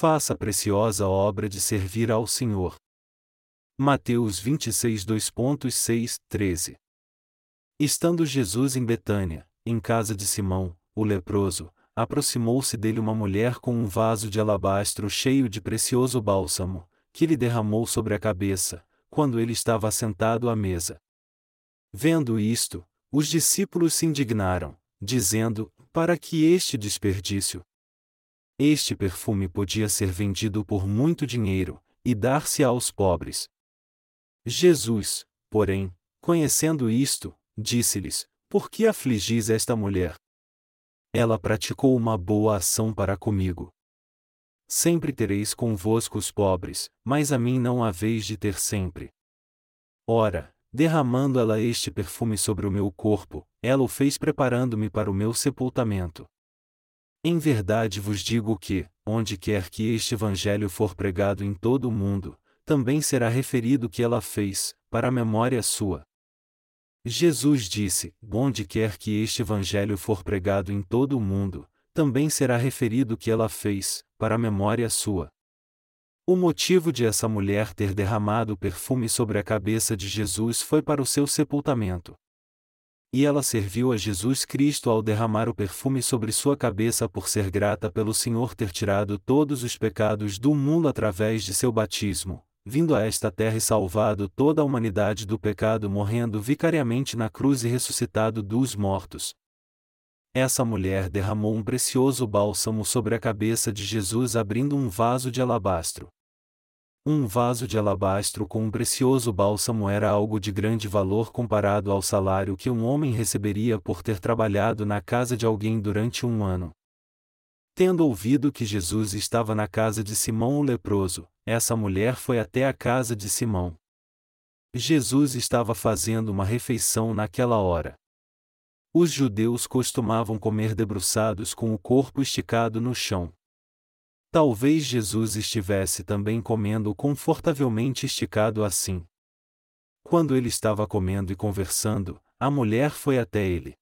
faça a preciosa obra de servir ao Senhor. Mateus 26 2.6, 13 Estando Jesus em Betânia, em casa de Simão, o leproso, aproximou-se dele uma mulher com um vaso de alabastro cheio de precioso bálsamo, que lhe derramou sobre a cabeça, quando ele estava sentado à mesa. Vendo isto, os discípulos se indignaram, dizendo: Para que este desperdício? Este perfume podia ser vendido por muito dinheiro, e dar-se aos pobres. Jesus, porém, conhecendo isto, disse-lhes: Por que afligis esta mulher? Ela praticou uma boa ação para comigo. Sempre tereis convosco os pobres, mas a mim não haveis de ter sempre. Ora, derramando ela este perfume sobre o meu corpo, ela o fez preparando-me para o meu sepultamento. Em verdade vos digo que, onde quer que este evangelho for pregado em todo o mundo, também será referido o que ela fez, para a memória sua. Jesus disse: Onde quer que este evangelho for pregado em todo o mundo, também será referido o que ela fez, para a memória sua. O motivo de essa mulher ter derramado perfume sobre a cabeça de Jesus foi para o seu sepultamento. E ela serviu a Jesus Cristo ao derramar o perfume sobre sua cabeça por ser grata pelo Senhor ter tirado todos os pecados do mundo através de seu batismo, vindo a esta terra e salvado toda a humanidade do pecado morrendo vicariamente na cruz e ressuscitado dos mortos. Essa mulher derramou um precioso bálsamo sobre a cabeça de Jesus abrindo um vaso de alabastro. Um vaso de alabastro com um precioso bálsamo era algo de grande valor comparado ao salário que um homem receberia por ter trabalhado na casa de alguém durante um ano. Tendo ouvido que Jesus estava na casa de Simão o leproso, essa mulher foi até a casa de Simão. Jesus estava fazendo uma refeição naquela hora. Os judeus costumavam comer debruçados com o corpo esticado no chão. Talvez Jesus estivesse também comendo confortavelmente esticado assim. Quando ele estava comendo e conversando, a mulher foi até ele.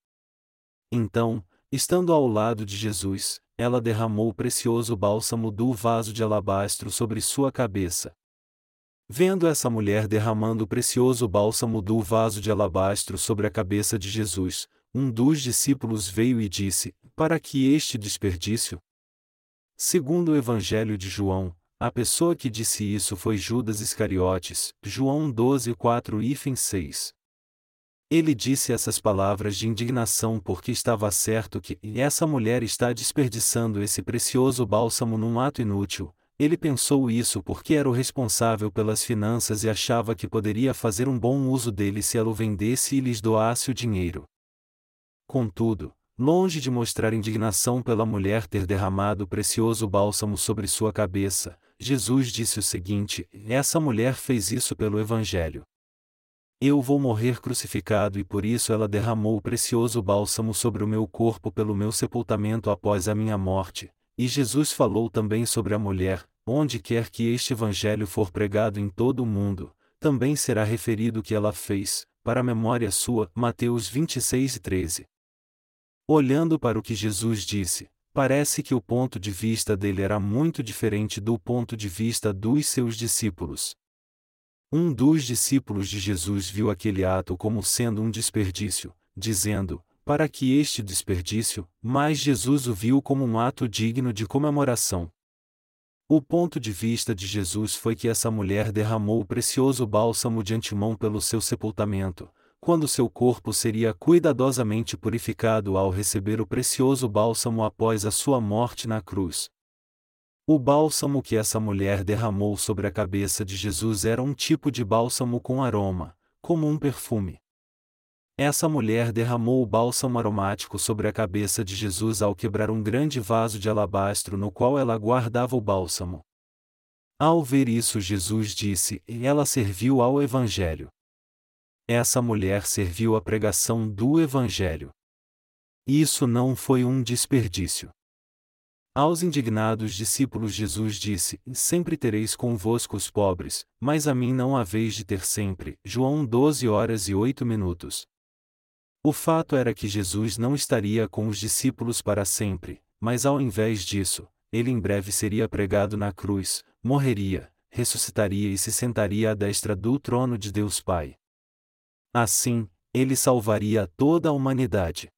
Então, estando ao lado de Jesus, ela derramou o precioso bálsamo do vaso de alabastro sobre sua cabeça. Vendo essa mulher derramando o precioso bálsamo do vaso de alabastro sobre a cabeça de Jesus, um dos discípulos veio e disse: Para que este desperdício? Segundo o Evangelho de João, a pessoa que disse isso foi Judas Iscariotes, João 12, 4 e 6. Ele disse essas palavras de indignação porque estava certo que essa mulher está desperdiçando esse precioso bálsamo num ato inútil. Ele pensou isso porque era o responsável pelas finanças e achava que poderia fazer um bom uso dele se ela o vendesse e lhes doasse o dinheiro. Contudo, longe de mostrar indignação pela mulher ter derramado o precioso bálsamo sobre sua cabeça, Jesus disse o seguinte: essa mulher fez isso pelo Evangelho. Eu vou morrer crucificado e por isso ela derramou o precioso bálsamo sobre o meu corpo pelo meu sepultamento após a minha morte. E Jesus falou também sobre a mulher, onde quer que este evangelho for pregado em todo o mundo, também será referido o que ela fez, para a memória sua. Mateus 26 e 13. Olhando para o que Jesus disse, parece que o ponto de vista dele era muito diferente do ponto de vista dos seus discípulos. Um dos discípulos de Jesus viu aquele ato como sendo um desperdício, dizendo: Para que este desperdício, mas Jesus o viu como um ato digno de comemoração. O ponto de vista de Jesus foi que essa mulher derramou o precioso bálsamo de antemão pelo seu sepultamento, quando seu corpo seria cuidadosamente purificado ao receber o precioso bálsamo após a sua morte na cruz. O bálsamo que essa mulher derramou sobre a cabeça de Jesus era um tipo de bálsamo com aroma, como um perfume. Essa mulher derramou o bálsamo aromático sobre a cabeça de Jesus ao quebrar um grande vaso de alabastro no qual ela guardava o bálsamo. Ao ver isso, Jesus disse: e ela serviu ao Evangelho. Essa mulher serviu à pregação do Evangelho. Isso não foi um desperdício. Aos indignados discípulos Jesus disse: Sempre tereis convosco os pobres, mas a mim não haveis de ter sempre. João 12 horas e 8 minutos. O fato era que Jesus não estaria com os discípulos para sempre, mas ao invés disso, ele em breve seria pregado na cruz, morreria, ressuscitaria e se sentaria à destra do trono de Deus Pai. Assim, ele salvaria toda a humanidade.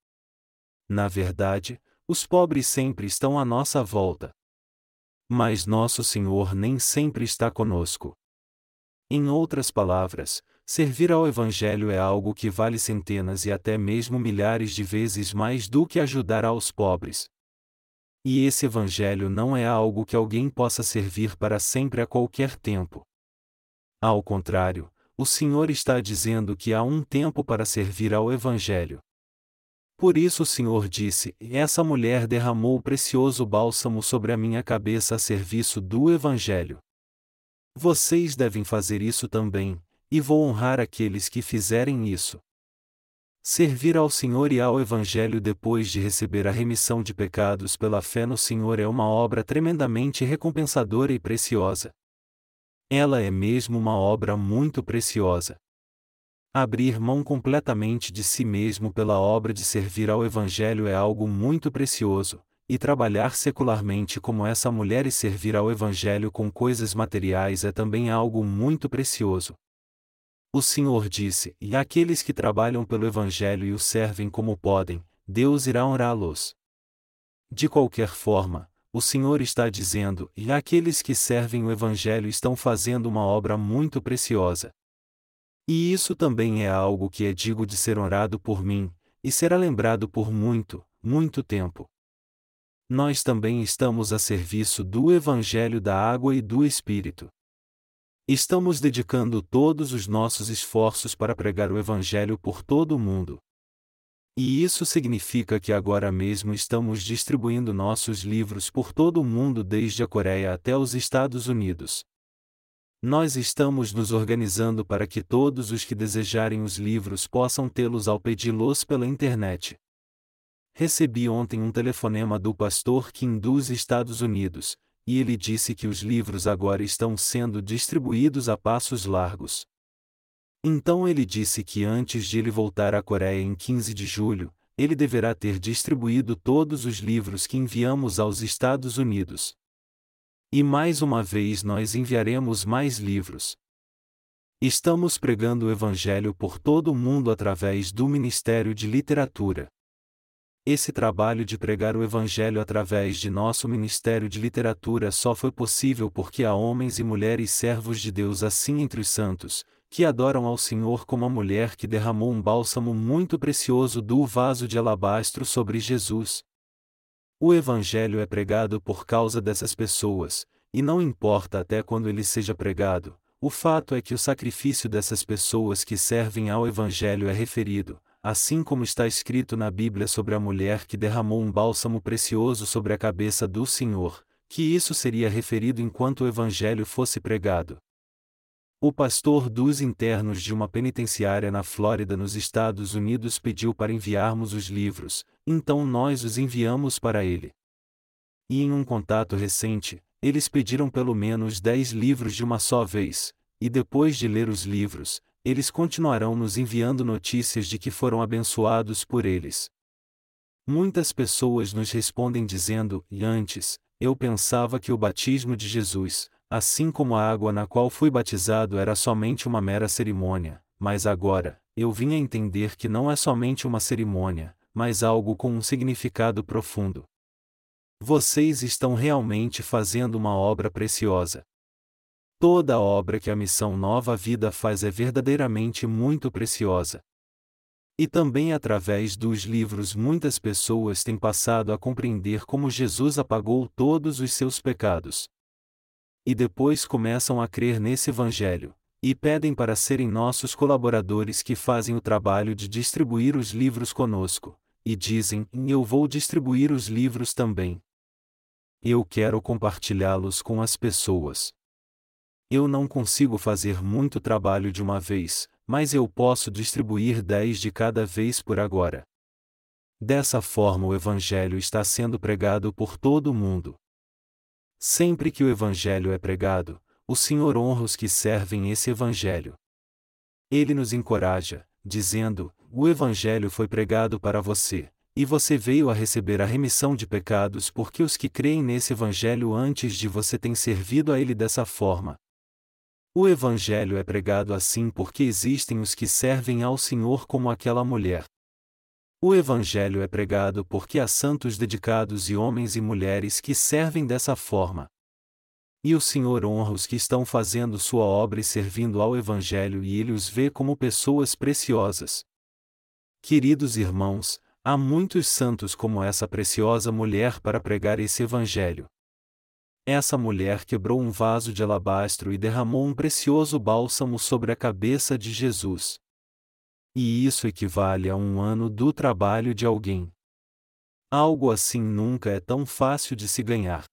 Na verdade, os pobres sempre estão à nossa volta. Mas nosso Senhor nem sempre está conosco. Em outras palavras, servir ao Evangelho é algo que vale centenas e até mesmo milhares de vezes mais do que ajudar aos pobres. E esse Evangelho não é algo que alguém possa servir para sempre a qualquer tempo. Ao contrário, o Senhor está dizendo que há um tempo para servir ao Evangelho. Por isso o Senhor disse: Essa mulher derramou o precioso bálsamo sobre a minha cabeça a serviço do Evangelho. Vocês devem fazer isso também, e vou honrar aqueles que fizerem isso. Servir ao Senhor e ao Evangelho depois de receber a remissão de pecados pela fé no Senhor é uma obra tremendamente recompensadora e preciosa. Ela é mesmo uma obra muito preciosa. Abrir mão completamente de si mesmo pela obra de servir ao Evangelho é algo muito precioso, e trabalhar secularmente como essa mulher e servir ao Evangelho com coisas materiais é também algo muito precioso. O Senhor disse: E aqueles que trabalham pelo Evangelho e o servem como podem, Deus irá honrá-los. De qualquer forma, o Senhor está dizendo: E aqueles que servem o Evangelho estão fazendo uma obra muito preciosa. E isso também é algo que é digo de ser honrado por mim, e será lembrado por muito, muito tempo. Nós também estamos a serviço do Evangelho da Água e do Espírito. Estamos dedicando todos os nossos esforços para pregar o Evangelho por todo o mundo. E isso significa que agora mesmo estamos distribuindo nossos livros por todo o mundo desde a Coreia até os Estados Unidos. Nós estamos nos organizando para que todos os que desejarem os livros possam tê-los ao pedi-los pela internet. Recebi ontem um telefonema do pastor Kim dos Estados Unidos, e ele disse que os livros agora estão sendo distribuídos a passos largos. Então ele disse que antes de ele voltar à Coreia em 15 de julho, ele deverá ter distribuído todos os livros que enviamos aos Estados Unidos. E mais uma vez nós enviaremos mais livros. Estamos pregando o Evangelho por todo o mundo através do Ministério de Literatura. Esse trabalho de pregar o Evangelho através de nosso Ministério de Literatura só foi possível porque há homens e mulheres servos de Deus assim entre os santos, que adoram ao Senhor como a mulher que derramou um bálsamo muito precioso do vaso de alabastro sobre Jesus, o Evangelho é pregado por causa dessas pessoas, e não importa até quando ele seja pregado, o fato é que o sacrifício dessas pessoas que servem ao Evangelho é referido, assim como está escrito na Bíblia sobre a mulher que derramou um bálsamo precioso sobre a cabeça do Senhor, que isso seria referido enquanto o Evangelho fosse pregado. O pastor dos internos de uma penitenciária na Flórida, nos Estados Unidos, pediu para enviarmos os livros, então nós os enviamos para ele. E em um contato recente, eles pediram pelo menos dez livros de uma só vez, e depois de ler os livros, eles continuarão nos enviando notícias de que foram abençoados por eles. Muitas pessoas nos respondem dizendo: E antes, eu pensava que o batismo de Jesus, Assim como a água na qual fui batizado era somente uma mera cerimônia, mas agora, eu vim a entender que não é somente uma cerimônia, mas algo com um significado profundo. Vocês estão realmente fazendo uma obra preciosa. Toda obra que a Missão Nova Vida faz é verdadeiramente muito preciosa. E também através dos livros muitas pessoas têm passado a compreender como Jesus apagou todos os seus pecados e depois começam a crer nesse Evangelho, e pedem para serem nossos colaboradores que fazem o trabalho de distribuir os livros conosco, e dizem: Eu vou distribuir os livros também. Eu quero compartilhá-los com as pessoas. Eu não consigo fazer muito trabalho de uma vez, mas eu posso distribuir dez de cada vez por agora. Dessa forma o Evangelho está sendo pregado por todo o mundo. Sempre que o Evangelho é pregado, o Senhor honra os que servem esse Evangelho. Ele nos encoraja, dizendo: O Evangelho foi pregado para você, E você veio a receber a remissão de pecados porque os que creem nesse Evangelho antes de você têm servido a ele dessa forma. O Evangelho é pregado assim porque existem os que servem ao Senhor como aquela mulher. O Evangelho é pregado porque há santos dedicados e homens e mulheres que servem dessa forma. E o Senhor honra os que estão fazendo sua obra e servindo ao Evangelho e ele os vê como pessoas preciosas. Queridos irmãos, há muitos santos como essa preciosa mulher para pregar esse Evangelho. Essa mulher quebrou um vaso de alabastro e derramou um precioso bálsamo sobre a cabeça de Jesus. E isso equivale a um ano do trabalho de alguém. Algo assim nunca é tão fácil de se ganhar.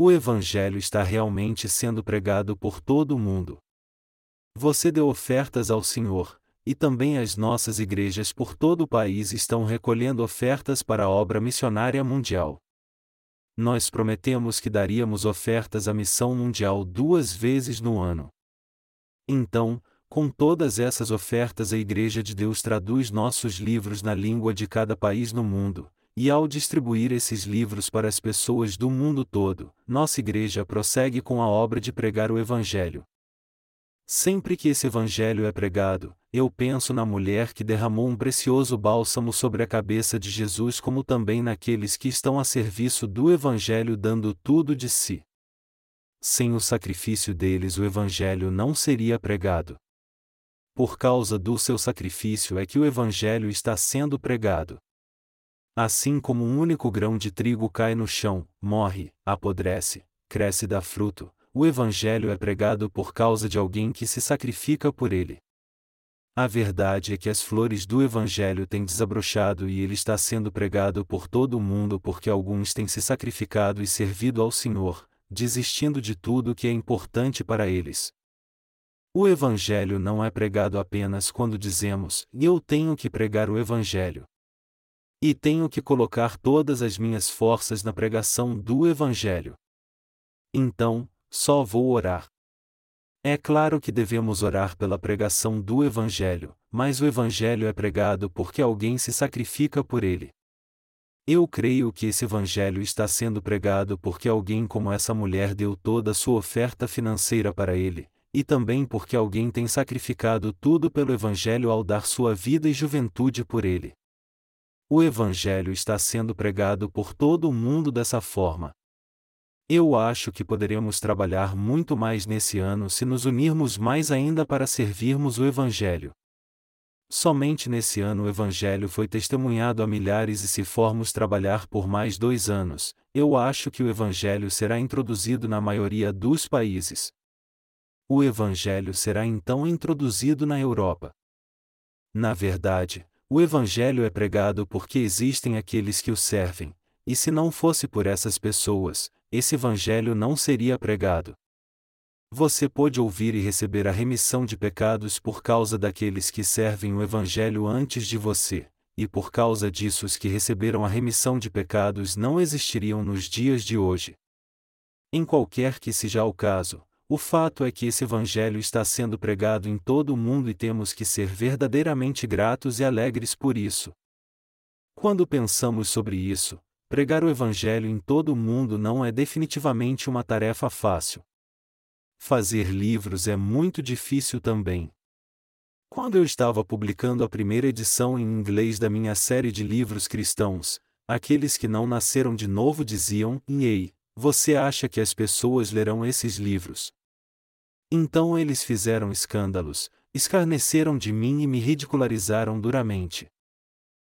O Evangelho está realmente sendo pregado por todo o mundo. Você deu ofertas ao Senhor, e também as nossas igrejas por todo o país estão recolhendo ofertas para a obra missionária mundial. Nós prometemos que daríamos ofertas à missão mundial duas vezes no ano. Então, com todas essas ofertas, a Igreja de Deus traduz nossos livros na língua de cada país no mundo, e ao distribuir esses livros para as pessoas do mundo todo, nossa Igreja prossegue com a obra de pregar o Evangelho. Sempre que esse evangelho é pregado, eu penso na mulher que derramou um precioso bálsamo sobre a cabeça de Jesus, como também naqueles que estão a serviço do evangelho dando tudo de si. Sem o sacrifício deles, o evangelho não seria pregado. Por causa do seu sacrifício é que o evangelho está sendo pregado. Assim como um único grão de trigo cai no chão, morre, apodrece, cresce e dá fruto, o Evangelho é pregado por causa de alguém que se sacrifica por ele. A verdade é que as flores do Evangelho têm desabrochado e ele está sendo pregado por todo o mundo porque alguns têm se sacrificado e servido ao Senhor, desistindo de tudo que é importante para eles. O Evangelho não é pregado apenas quando dizemos, eu tenho que pregar o Evangelho. E tenho que colocar todas as minhas forças na pregação do Evangelho. Então, só vou orar. É claro que devemos orar pela pregação do Evangelho, mas o Evangelho é pregado porque alguém se sacrifica por ele. Eu creio que esse Evangelho está sendo pregado porque alguém como essa mulher deu toda a sua oferta financeira para ele, e também porque alguém tem sacrificado tudo pelo Evangelho ao dar sua vida e juventude por ele. O Evangelho está sendo pregado por todo o mundo dessa forma, eu acho que poderemos trabalhar muito mais nesse ano se nos unirmos mais ainda para servirmos o Evangelho. Somente nesse ano o Evangelho foi testemunhado a milhares e se formos trabalhar por mais dois anos, eu acho que o Evangelho será introduzido na maioria dos países. O Evangelho será então introduzido na Europa. Na verdade, o Evangelho é pregado porque existem aqueles que o servem, e se não fosse por essas pessoas, esse evangelho não seria pregado. Você pôde ouvir e receber a remissão de pecados por causa daqueles que servem o evangelho antes de você, e por causa disso os que receberam a remissão de pecados não existiriam nos dias de hoje. Em qualquer que seja o caso, o fato é que esse evangelho está sendo pregado em todo o mundo e temos que ser verdadeiramente gratos e alegres por isso. Quando pensamos sobre isso, Pregar o Evangelho em todo o mundo não é definitivamente uma tarefa fácil. Fazer livros é muito difícil também. Quando eu estava publicando a primeira edição em inglês da minha série de livros cristãos, aqueles que não nasceram de novo diziam: Ei, você acha que as pessoas lerão esses livros? Então eles fizeram escândalos, escarneceram de mim e me ridicularizaram duramente.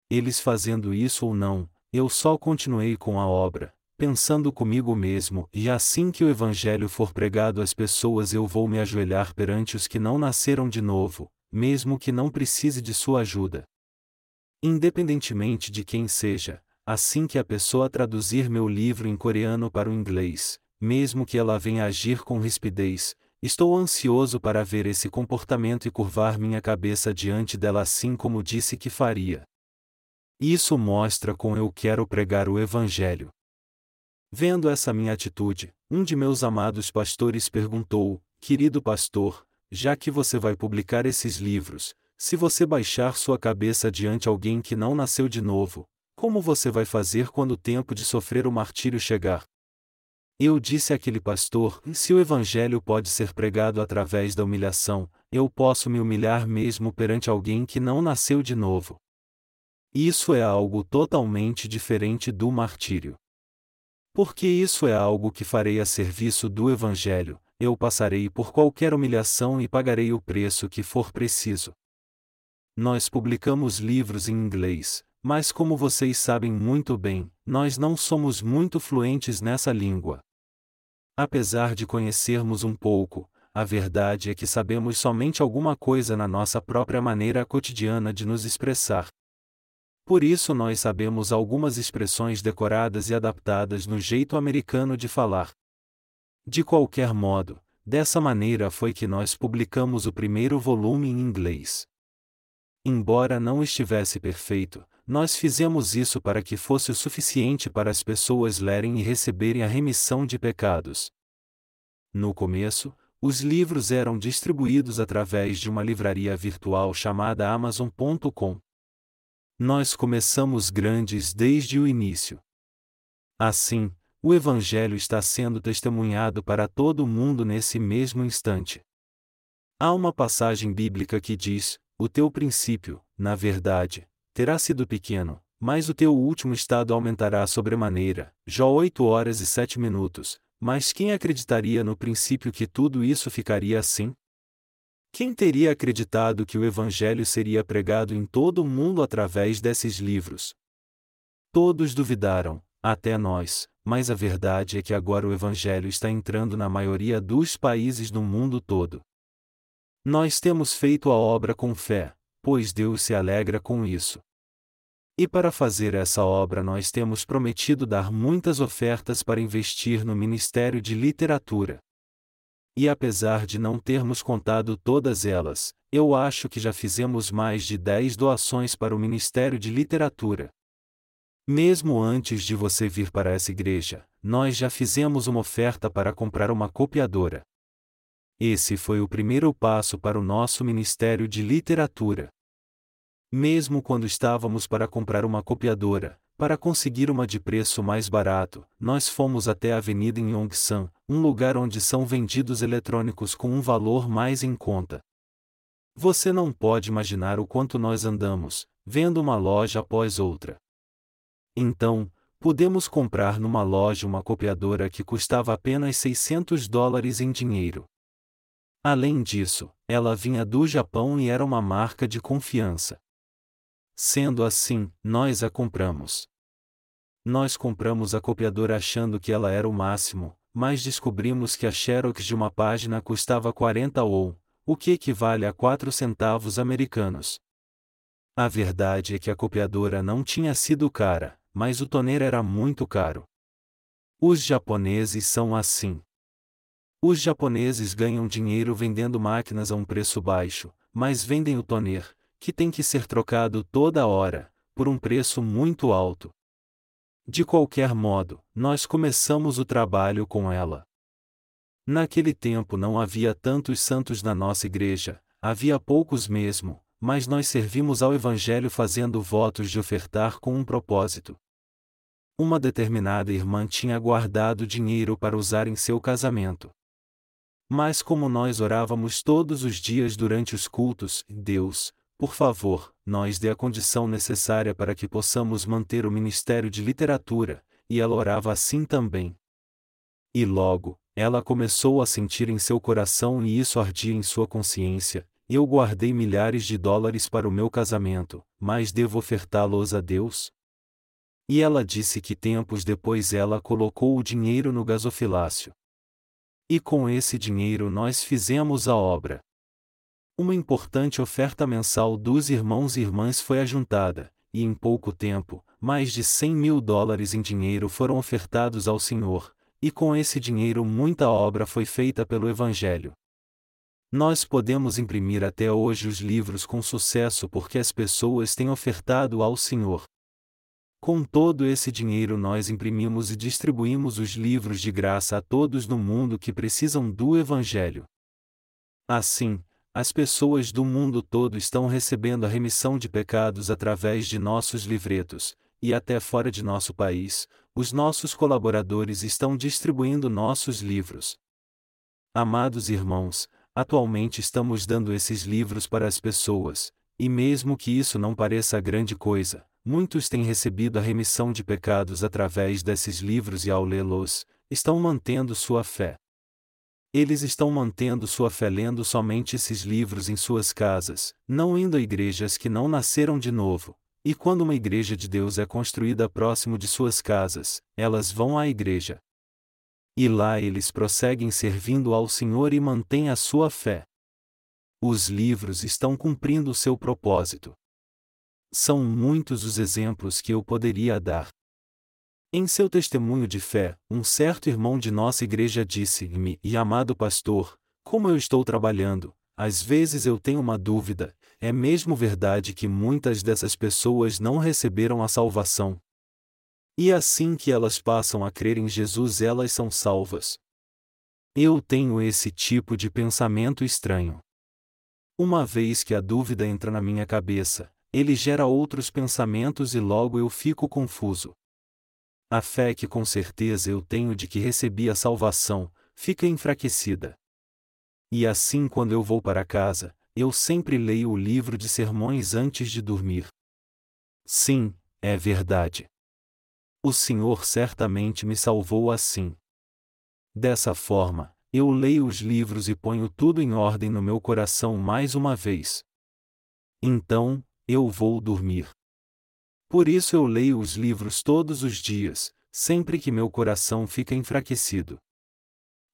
Eles fazendo isso ou não, eu só continuei com a obra, pensando comigo mesmo, e assim que o Evangelho for pregado às pessoas eu vou me ajoelhar perante os que não nasceram de novo, mesmo que não precise de sua ajuda. Independentemente de quem seja, assim que a pessoa traduzir meu livro em coreano para o inglês, mesmo que ela venha agir com rispidez, estou ansioso para ver esse comportamento e curvar minha cabeça diante dela assim como disse que faria. Isso mostra como eu quero pregar o Evangelho. Vendo essa minha atitude, um de meus amados pastores perguntou: Querido pastor, já que você vai publicar esses livros, se você baixar sua cabeça diante alguém que não nasceu de novo, Como você vai fazer quando o tempo de sofrer o martírio chegar? Eu disse àquele pastor: se o Evangelho pode ser pregado através da humilhação, eu posso me humilhar mesmo perante alguém que não nasceu de novo. Isso é algo totalmente diferente do martírio. Porque isso é algo que farei a serviço do Evangelho, eu passarei por qualquer humilhação e pagarei o preço que for preciso. Nós publicamos livros em inglês, mas como vocês sabem muito bem, nós não somos muito fluentes nessa língua. Apesar de conhecermos um pouco, a verdade é que sabemos somente alguma coisa na nossa própria maneira cotidiana de nos expressar. Por isso nós sabemos algumas expressões decoradas e adaptadas no jeito americano de falar. De qualquer modo, dessa maneira foi que nós publicamos o primeiro volume em inglês. Embora não estivesse perfeito, nós fizemos isso para que fosse o suficiente para as pessoas lerem e receberem a remissão de pecados. No começo, os livros eram distribuídos através de uma livraria virtual chamada Amazon.com. Nós começamos grandes desde o início. Assim, o Evangelho está sendo testemunhado para todo o mundo nesse mesmo instante. Há uma passagem bíblica que diz: O teu princípio, na verdade, terá sido pequeno, mas o teu último estado aumentará sobremaneira. Jó 8 horas e 7 minutos, mas quem acreditaria no princípio que tudo isso ficaria assim? Quem teria acreditado que o Evangelho seria pregado em todo o mundo através desses livros? Todos duvidaram, até nós, mas a verdade é que agora o Evangelho está entrando na maioria dos países do mundo todo. Nós temos feito a obra com fé, pois Deus se alegra com isso. E para fazer essa obra nós temos prometido dar muitas ofertas para investir no Ministério de Literatura. E apesar de não termos contado todas elas, eu acho que já fizemos mais de 10 doações para o Ministério de Literatura. Mesmo antes de você vir para essa igreja, nós já fizemos uma oferta para comprar uma copiadora. Esse foi o primeiro passo para o nosso Ministério de Literatura. Mesmo quando estávamos para comprar uma copiadora, para conseguir uma de preço mais barato, nós fomos até a avenida em Yongsan, um lugar onde são vendidos eletrônicos com um valor mais em conta. Você não pode imaginar o quanto nós andamos, vendo uma loja após outra. Então, pudemos comprar numa loja uma copiadora que custava apenas 600 dólares em dinheiro. Além disso, ela vinha do Japão e era uma marca de confiança. Sendo assim, nós a compramos. Nós compramos a copiadora achando que ela era o máximo, mas descobrimos que a xerox de uma página custava 40 ou, o que equivale a 4 centavos americanos. A verdade é que a copiadora não tinha sido cara, mas o toner era muito caro. Os japoneses são assim. Os japoneses ganham dinheiro vendendo máquinas a um preço baixo, mas vendem o toner, que tem que ser trocado toda hora, por um preço muito alto. De qualquer modo, nós começamos o trabalho com ela. Naquele tempo não havia tantos santos na nossa igreja, havia poucos mesmo, mas nós servimos ao Evangelho fazendo votos de ofertar com um propósito. Uma determinada irmã tinha guardado dinheiro para usar em seu casamento. Mas como nós orávamos todos os dias durante os cultos, Deus, por favor, nós dê a condição necessária para que possamos manter o Ministério de Literatura, e ela orava assim também. E logo, ela começou a sentir em seu coração e isso ardia em sua consciência, eu guardei milhares de dólares para o meu casamento, mas devo ofertá-los a Deus? E ela disse que tempos depois ela colocou o dinheiro no gasofilácio. E com esse dinheiro nós fizemos a obra. Uma importante oferta mensal dos irmãos e irmãs foi ajuntada, e em pouco tempo, mais de 100 mil dólares em dinheiro foram ofertados ao Senhor, e com esse dinheiro muita obra foi feita pelo Evangelho. Nós podemos imprimir até hoje os livros com sucesso porque as pessoas têm ofertado ao Senhor. Com todo esse dinheiro nós imprimimos e distribuímos os livros de graça a todos no mundo que precisam do Evangelho. Assim, as pessoas do mundo todo estão recebendo a remissão de pecados através de nossos livretos, e até fora de nosso país, os nossos colaboradores estão distribuindo nossos livros. Amados irmãos, atualmente estamos dando esses livros para as pessoas, e mesmo que isso não pareça grande coisa, muitos têm recebido a remissão de pecados através desses livros e ao lê-los, estão mantendo sua fé. Eles estão mantendo sua fé lendo somente esses livros em suas casas, não indo a igrejas que não nasceram de novo, e quando uma igreja de Deus é construída próximo de suas casas, elas vão à igreja. E lá eles prosseguem servindo ao Senhor e mantêm a sua fé. Os livros estão cumprindo seu propósito. São muitos os exemplos que eu poderia dar. Em seu testemunho de fé, um certo irmão de nossa igreja disse-me: E amado pastor, como eu estou trabalhando, às vezes eu tenho uma dúvida, é mesmo verdade que muitas dessas pessoas não receberam a salvação? E assim que elas passam a crer em Jesus, elas são salvas. Eu tenho esse tipo de pensamento estranho. Uma vez que a dúvida entra na minha cabeça, ele gera outros pensamentos e logo eu fico confuso. A fé que com certeza eu tenho de que recebi a salvação, fica enfraquecida. E assim, quando eu vou para casa, eu sempre leio o livro de sermões antes de dormir. Sim, é verdade. O Senhor certamente me salvou assim. Dessa forma, eu leio os livros e ponho tudo em ordem no meu coração mais uma vez. Então, eu vou dormir. Por isso eu leio os livros todos os dias, sempre que meu coração fica enfraquecido.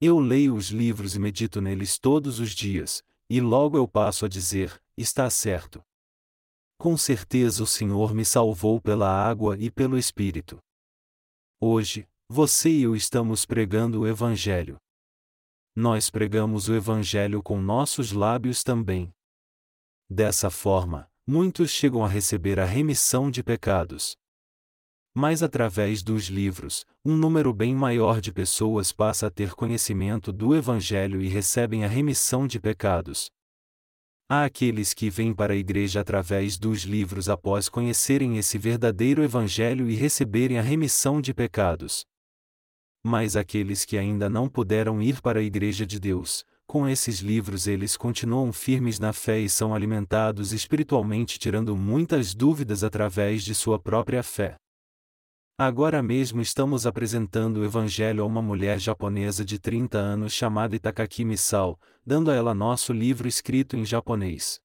Eu leio os livros e medito neles todos os dias, e logo eu passo a dizer: está certo. Com certeza o Senhor me salvou pela água e pelo Espírito. Hoje, você e eu estamos pregando o Evangelho. Nós pregamos o Evangelho com nossos lábios também. Dessa forma, muitos chegam a receber a remissão de pecados. Mas através dos livros, um número bem maior de pessoas passa a ter conhecimento do Evangelho e recebem a remissão de pecados. Há aqueles que vêm para a igreja através dos livros após conhecerem esse verdadeiro Evangelho e receberem a remissão de pecados. Mas aqueles que ainda não puderam ir para a igreja de Deus, com esses livros eles continuam firmes na fé e são alimentados espiritualmente, tirando muitas dúvidas através de sua própria fé. Agora mesmo estamos apresentando o Evangelho a uma mulher japonesa de 30 anos chamada Itakaki Misao, dando a ela nosso livro escrito em japonês.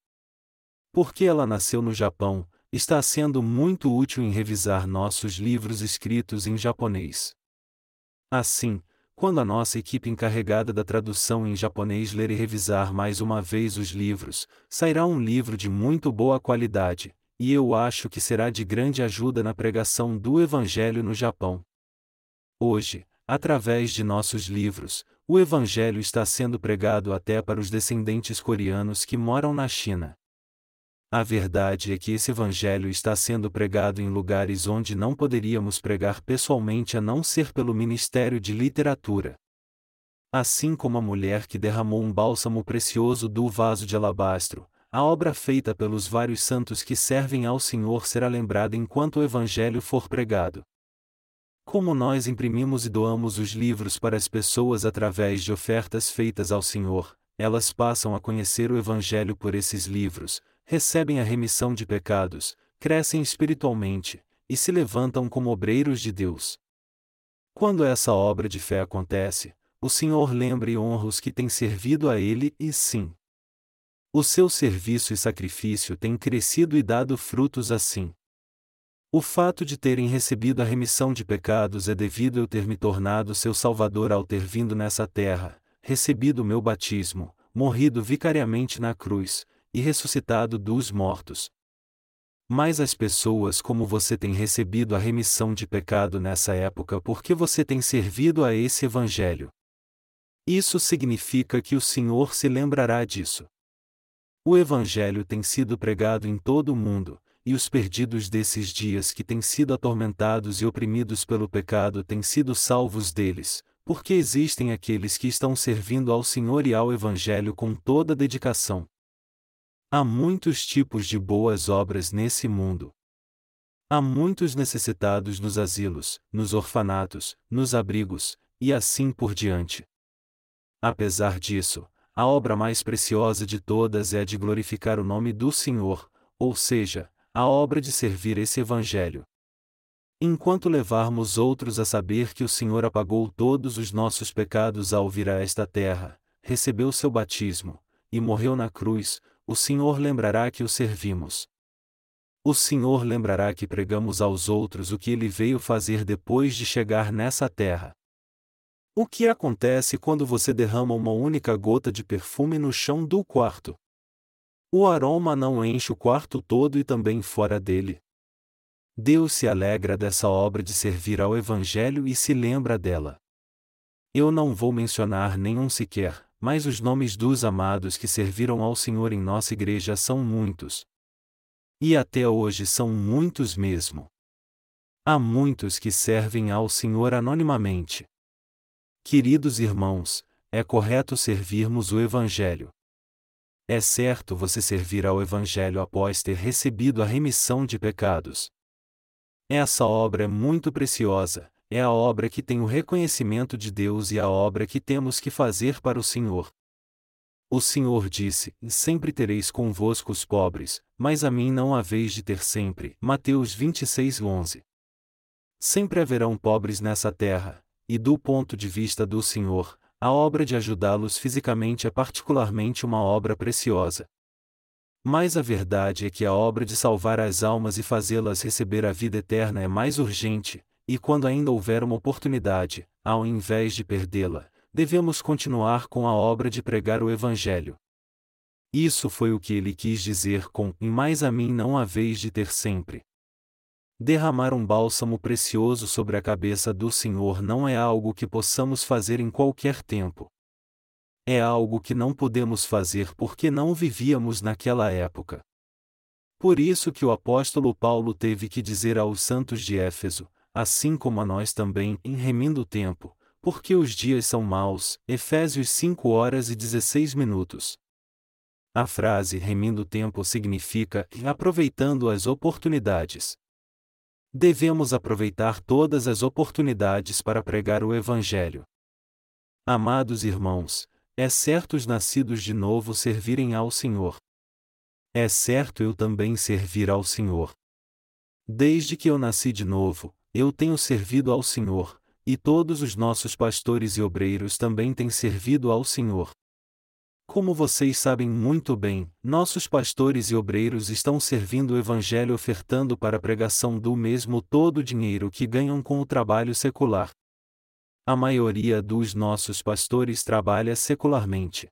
Porque ela nasceu no Japão, está sendo muito útil em revisar nossos livros escritos em japonês. Assim, quando a nossa equipe encarregada da tradução em japonês ler e revisar mais uma vez os livros, sairá um livro de muito boa qualidade, e eu acho que será de grande ajuda na pregação do Evangelho no Japão. Hoje, através de nossos livros, o Evangelho está sendo pregado até para os descendentes coreanos que moram na China. A verdade é que esse Evangelho está sendo pregado em lugares onde não poderíamos pregar pessoalmente a não ser pelo Ministério de Literatura. Assim como a mulher que derramou um bálsamo precioso do vaso de alabastro, a obra feita pelos vários santos que servem ao Senhor será lembrada enquanto o Evangelho for pregado. Como nós imprimimos e doamos os livros para as pessoas através de ofertas feitas ao Senhor, elas passam a conhecer o Evangelho por esses livros, recebem a remissão de pecados, crescem espiritualmente, e se levantam como obreiros de Deus. Quando essa obra de fé acontece, o Senhor lembra e honra os que têm servido a Ele e sim. O seu serviço e sacrifício têm crescido e dado frutos assim. O fato de terem recebido a remissão de pecados é devido eu ter me tornado seu Salvador ao ter vindo nessa terra, recebido o meu batismo, morrido vicariamente na cruz, e ressuscitado dos mortos. Mas as pessoas como você têm recebido a remissão de pecado nessa época porque você tem servido a esse Evangelho. Isso significa que o Senhor se lembrará disso. O Evangelho tem sido pregado em todo o mundo, e os perdidos desses dias que têm sido atormentados e oprimidos pelo pecado têm sido salvos deles, porque existem aqueles que estão servindo ao Senhor e ao Evangelho com toda dedicação. Há muitos tipos de boas obras nesse mundo. Há muitos necessitados nos asilos, nos orfanatos, nos abrigos, e assim por diante. Apesar disso, a obra mais preciosa de todas é a de glorificar o nome do Senhor, ou seja, a obra de servir esse Evangelho. Enquanto levarmos outros a saber que o Senhor apagou todos os nossos pecados ao vir a esta terra, recebeu seu batismo, e morreu na cruz, o Senhor lembrará que o servimos. O Senhor lembrará que pregamos aos outros o que ele veio fazer depois de chegar nessa terra. O que acontece quando você derrama uma única gota de perfume no chão do quarto? O aroma não enche o quarto todo e também fora dele. Deus se alegra dessa obra de servir ao Evangelho e se lembra dela. Eu não vou mencionar nenhum sequer, mas os nomes dos amados que serviram ao Senhor em nossa igreja são muitos. E até hoje são muitos mesmo. Há muitos que servem ao Senhor anonimamente. Queridos irmãos, é correto servirmos o Evangelho. É certo você servir ao Evangelho após ter recebido a remissão de pecados. Essa obra é muito preciosa, é a obra que tem o reconhecimento de Deus e a obra que temos que fazer para o Senhor. O Senhor disse: Sempre tereis convosco os pobres, mas a mim não haveis de ter sempre. Mateus 26, 11. Sempre haverão pobres nessa terra, e do ponto de vista do Senhor, a obra de ajudá-los fisicamente é particularmente uma obra preciosa. Mas a verdade é que a obra de salvar as almas e fazê-las receber a vida eterna é mais urgente, e quando ainda houver uma oportunidade, ao invés de perdê-la, devemos continuar com a obra de pregar o Evangelho. Isso foi o que ele quis dizer com: E mais a mim não haveis de ter sempre. Derramar um bálsamo precioso sobre a cabeça do Senhor não é algo que possamos fazer em qualquer tempo. É algo que não podemos fazer porque não vivíamos naquela época. Por isso que o apóstolo Paulo teve que dizer aos santos de Éfeso, assim como a nós também, em remindo o tempo, porque os dias são maus. Efésios 5 horas e 16 minutos. A frase remindo o tempo significa aproveitando as oportunidades. Devemos aproveitar todas as oportunidades para pregar o Evangelho. Amados irmãos, é certo os nascidos de novo servirem ao Senhor. É certo eu também servir ao Senhor. Desde que eu nasci de novo, eu tenho servido ao Senhor, e todos os nossos pastores e obreiros também têm servido ao Senhor. Como vocês sabem muito bem, nossos pastores e obreiros estão servindo o Evangelho ofertando para a pregação do mesmo todo o dinheiro que ganham com o trabalho secular. A maioria dos nossos pastores trabalha secularmente.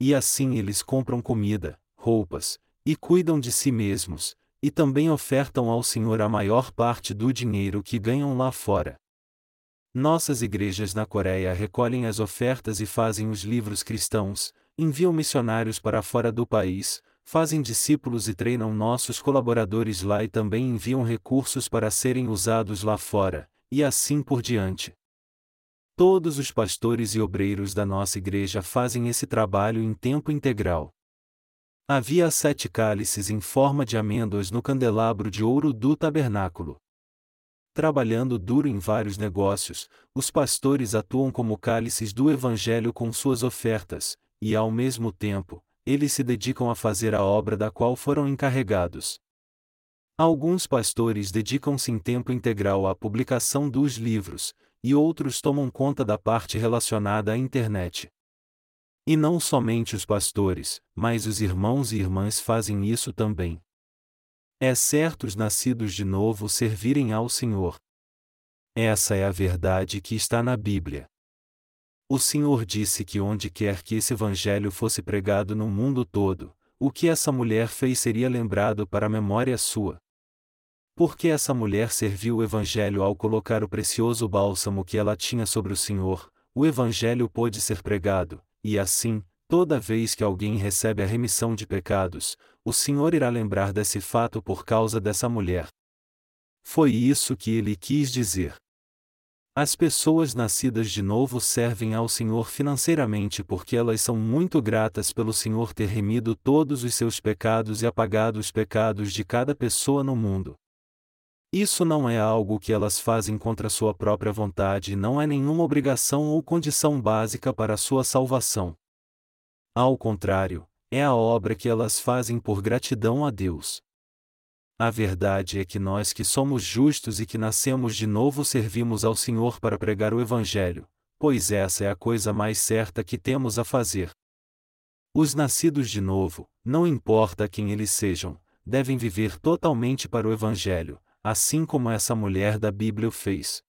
E assim eles compram comida, roupas, e cuidam de si mesmos, e também ofertam ao Senhor a maior parte do dinheiro que ganham lá fora. Nossas igrejas na Coreia recolhem as ofertas e fazem os livros cristãos, enviam missionários para fora do país, fazem discípulos e treinam nossos colaboradores lá e também enviam recursos para serem usados lá fora, e assim por diante. Todos os pastores e obreiros da nossa igreja fazem esse trabalho em tempo integral. Havia sete cálices em forma de amêndoas no candelabro de ouro do tabernáculo trabalhando duro em vários negócios, os pastores atuam como cálices do Evangelho com suas ofertas, e ao mesmo tempo, eles se dedicam a fazer a obra da qual foram encarregados. Alguns pastores dedicam-se em tempo integral à publicação dos livros, e outros tomam conta da parte relacionada à internet. E não somente os pastores, mas os irmãos e irmãs fazem isso também. É certo os nascidos de novo servirem ao Senhor. Essa é a verdade que está na Bíblia. O Senhor disse que onde quer que esse evangelho fosse pregado no mundo todo, o que essa mulher fez seria lembrado para a memória sua. Porque essa mulher serviu o evangelho ao colocar o precioso bálsamo que ela tinha sobre o Senhor, o evangelho pôde ser pregado, e assim, toda vez que alguém recebe a remissão de pecados, o Senhor irá lembrar desse fato por causa dessa mulher. Foi isso que ele quis dizer. As pessoas nascidas de novo servem ao Senhor financeiramente porque elas são muito gratas pelo Senhor ter remido todos os seus pecados e apagado os pecados de cada pessoa no mundo. Isso não é algo que elas fazem contra sua própria vontade e não é nenhuma obrigação ou condição básica para sua salvação. Ao contrário, é a obra que elas fazem por gratidão a Deus. A verdade é que nós que somos justos e que nascemos de novo servimos ao Senhor para pregar o Evangelho, pois essa é a coisa mais certa que temos a fazer. Os nascidos de novo, não importa quem eles sejam, devem viver totalmente para o Evangelho, assim como essa mulher da Bíblia o fez.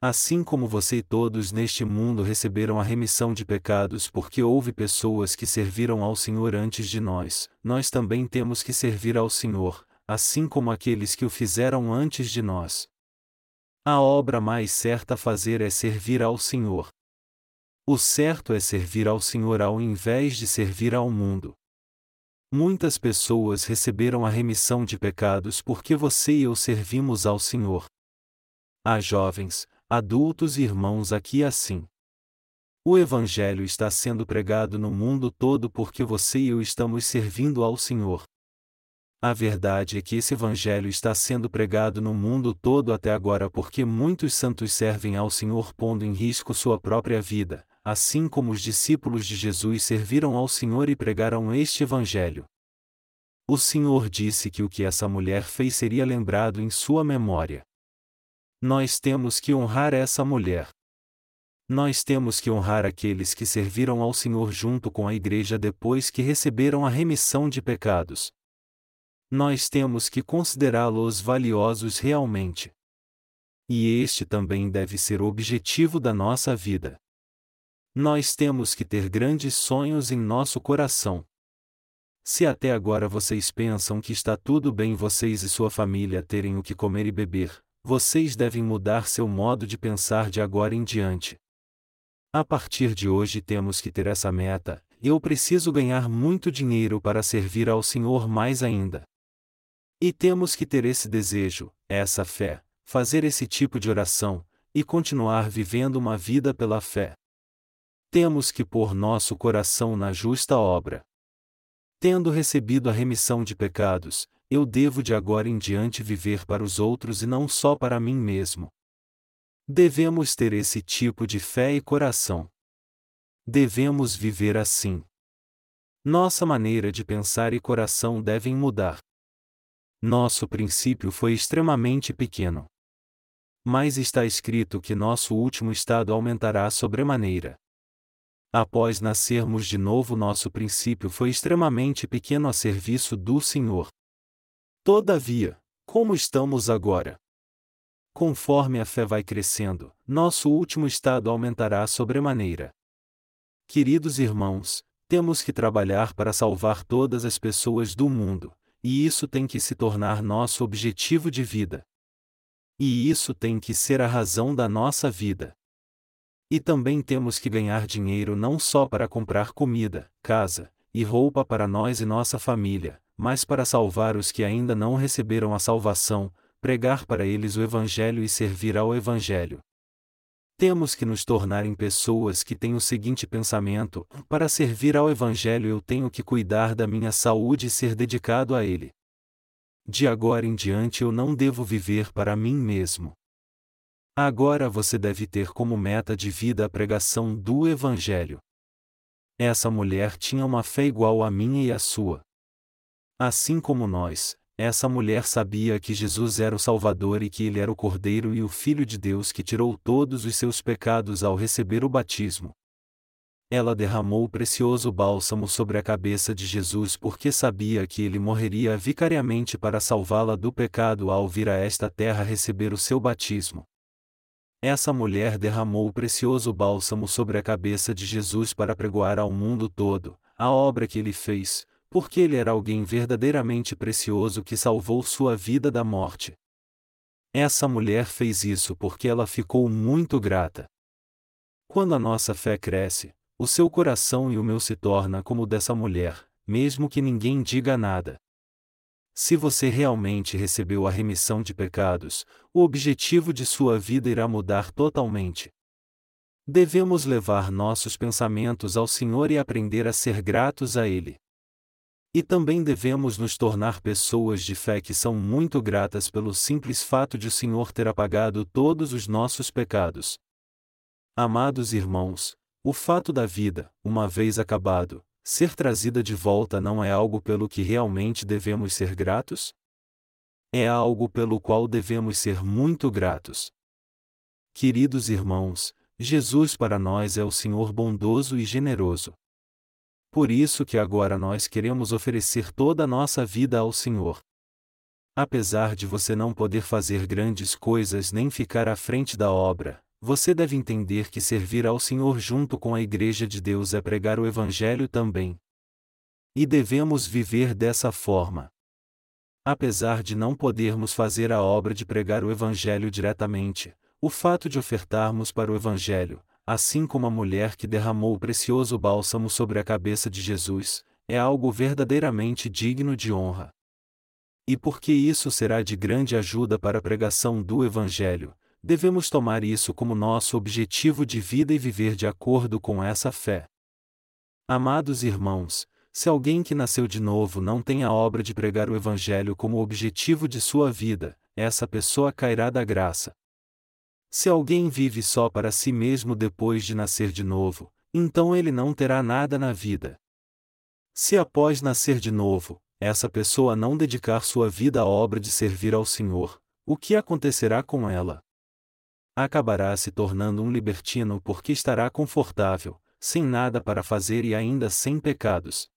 Assim como você e todos neste mundo receberam a remissão de pecados porque houve pessoas que serviram ao Senhor antes de nós, nós também temos que servir ao Senhor, assim como aqueles que o fizeram antes de nós. A obra mais certa a fazer é servir ao Senhor. O certo é servir ao Senhor ao invés de servir ao mundo. Muitas pessoas receberam a remissão de pecados porque você e eu servimos ao Senhor. Há jovens, adultos e irmãos aqui assim. O Evangelho está sendo pregado no mundo todo porque você e eu estamos servindo ao Senhor. A verdade é que esse Evangelho está sendo pregado no mundo todo até agora porque muitos santos servem ao Senhor pondo em risco sua própria vida, assim como os discípulos de Jesus serviram ao Senhor e pregaram este Evangelho. O Senhor disse que o que essa mulher fez seria lembrado em sua memória. Nós temos que honrar essa mulher. Nós temos que honrar aqueles que serviram ao Senhor junto com a igreja depois que receberam a remissão de pecados. Nós temos que considerá-los valiosos realmente. E este também deve ser o objetivo da nossa vida. Nós temos que ter grandes sonhos em nosso coração. Se até agora vocês pensam que está tudo bem vocês e sua família terem o que comer e beber, vocês devem mudar seu modo de pensar de agora em diante. A partir de hoje temos que ter essa meta: eu preciso ganhar muito dinheiro para servir ao Senhor mais ainda. E temos que ter esse desejo, essa fé, fazer esse tipo de oração, e continuar vivendo uma vida pela fé temos que pôr nosso coração na justa obra. Tendo recebido a remissão de pecados, eu devo de agora em diante viver para os outros e não só para mim mesmo. Devemos ter esse tipo de fé e coração. Devemos viver assim. Nossa maneira de pensar e coração devem mudar. Nosso princípio foi extremamente pequeno. Mas está escrito que nosso último estado aumentará sobremaneira. Após nascermos de novo, nosso princípio foi extremamente pequeno a serviço do Senhor. Todavia, como estamos agora? Conforme a fé vai crescendo, nosso último estado aumentará sobremaneira. Queridos irmãos, temos que trabalhar para salvar todas as pessoas do mundo, e isso tem que se tornar nosso objetivo de vida. E isso tem que ser a razão da nossa vida. E também temos que ganhar dinheiro não só para comprar comida, casa e roupa para nós e nossa família, mas para salvar os que ainda não receberam a salvação, pregar para eles o Evangelho e servir ao Evangelho. Temos que nos tornar em pessoas que têm o seguinte pensamento: para servir ao Evangelho eu tenho que cuidar da minha saúde e ser dedicado a ele. De agora em diante eu não devo viver para mim mesmo. Agora você deve ter como meta de vida a pregação do Evangelho. Essa mulher tinha uma fé igual à minha e à sua. Assim como nós, essa mulher sabia que Jesus era o Salvador e que ele era o Cordeiro e o Filho de Deus que tirou todos os seus pecados ao receber o batismo. Ela derramou o precioso bálsamo sobre a cabeça de Jesus porque sabia que ele morreria vicariamente para salvá-la do pecado ao vir a esta terra receber o seu batismo. Essa mulher derramou o precioso bálsamo sobre a cabeça de Jesus para pregoar ao mundo todo a obra que ele fez, porque ele era alguém verdadeiramente precioso que salvou sua vida da morte. Essa mulher fez isso porque ela ficou muito grata. Quando a nossa fé cresce, o seu coração e o meu se torna como o dessa mulher, mesmo que ninguém diga nada. Se você realmente recebeu a remissão de pecados, o objetivo de sua vida irá mudar totalmente. Devemos levar nossos pensamentos ao Senhor e aprender a ser gratos a Ele. E também devemos nos tornar pessoas de fé que são muito gratas pelo simples fato de o Senhor ter apagado todos os nossos pecados. Amados irmãos, o fato da vida, uma vez acabado, ser trazida de volta não é algo pelo que realmente devemos ser gratos? É algo pelo qual devemos ser muito gratos. Queridos irmãos, Jesus para nós é o Senhor bondoso e generoso. Por isso que agora nós queremos oferecer toda a nossa vida ao Senhor. Apesar de você não poder fazer grandes coisas nem ficar à frente da obra, você deve entender que servir ao Senhor junto com a Igreja de Deus é pregar o Evangelho também. E devemos viver dessa forma. Apesar de não podermos fazer a obra de pregar o Evangelho diretamente, o fato de ofertarmos para o Evangelho, assim como a mulher que derramou o precioso bálsamo sobre a cabeça de Jesus, é algo verdadeiramente digno de honra. E porque isso será de grande ajuda para a pregação do Evangelho, devemos tomar isso como nosso objetivo de vida e viver de acordo com essa fé. Amados irmãos, se alguém que nasceu de novo não tem a obra de pregar o Evangelho como objetivo de sua vida, essa pessoa cairá da graça. Se alguém vive só para si mesmo depois de nascer de novo, então ele não terá nada na vida. Se após nascer de novo, essa pessoa não dedicar sua vida à obra de servir ao Senhor, o que acontecerá com ela? Acabará se tornando um libertino porque estará confortável, sem nada para fazer e ainda sem pecados.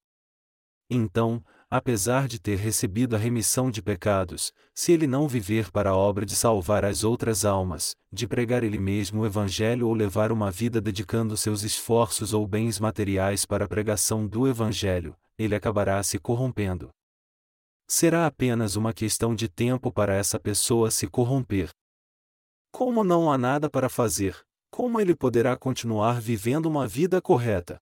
Então, apesar de ter recebido a remissão de pecados, se ele não viver para a obra de salvar as outras almas, de pregar ele mesmo o Evangelho ou levar uma vida dedicando seus esforços ou bens materiais para a pregação do Evangelho, ele acabará se corrompendo. Será apenas uma questão de tempo para essa pessoa se corromper, como não há nada para fazer, como ele poderá continuar vivendo uma vida correta?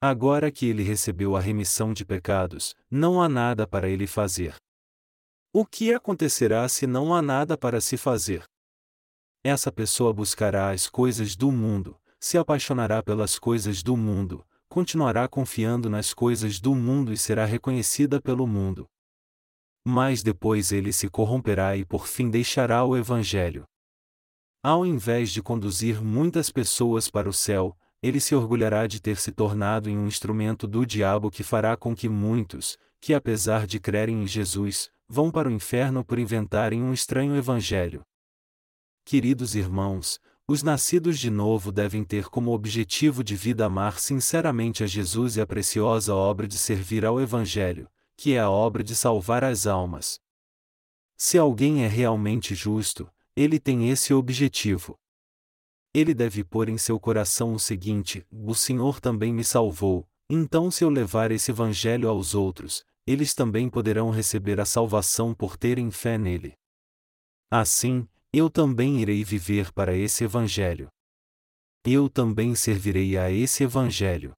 Agora que ele recebeu a remissão de pecados, não há nada para ele fazer. O que acontecerá se não há nada para se fazer? Essa pessoa buscará as coisas do mundo, se apaixonará pelas coisas do mundo, continuará confiando nas coisas do mundo e será reconhecida pelo mundo. Mas depois ele se corromperá e por fim deixará o Evangelho. Ao invés de conduzir muitas pessoas para o céu, ele se orgulhará de ter se tornado em um instrumento do diabo que fará com que muitos, que apesar de crerem em Jesus, vão para o inferno por inventarem um estranho evangelho. Queridos irmãos, os nascidos de novo devem ter como objetivo de vida amar sinceramente a Jesus e a preciosa obra de servir ao Evangelho, que é a obra de salvar as almas. Se alguém é realmente justo, ele tem esse objetivo. Ele deve pôr em seu coração o seguinte: o Senhor também me salvou, então se eu levar esse evangelho aos outros, eles também poderão receber a salvação por terem fé nele. Assim, eu também irei viver para esse evangelho. Eu também servirei a esse evangelho.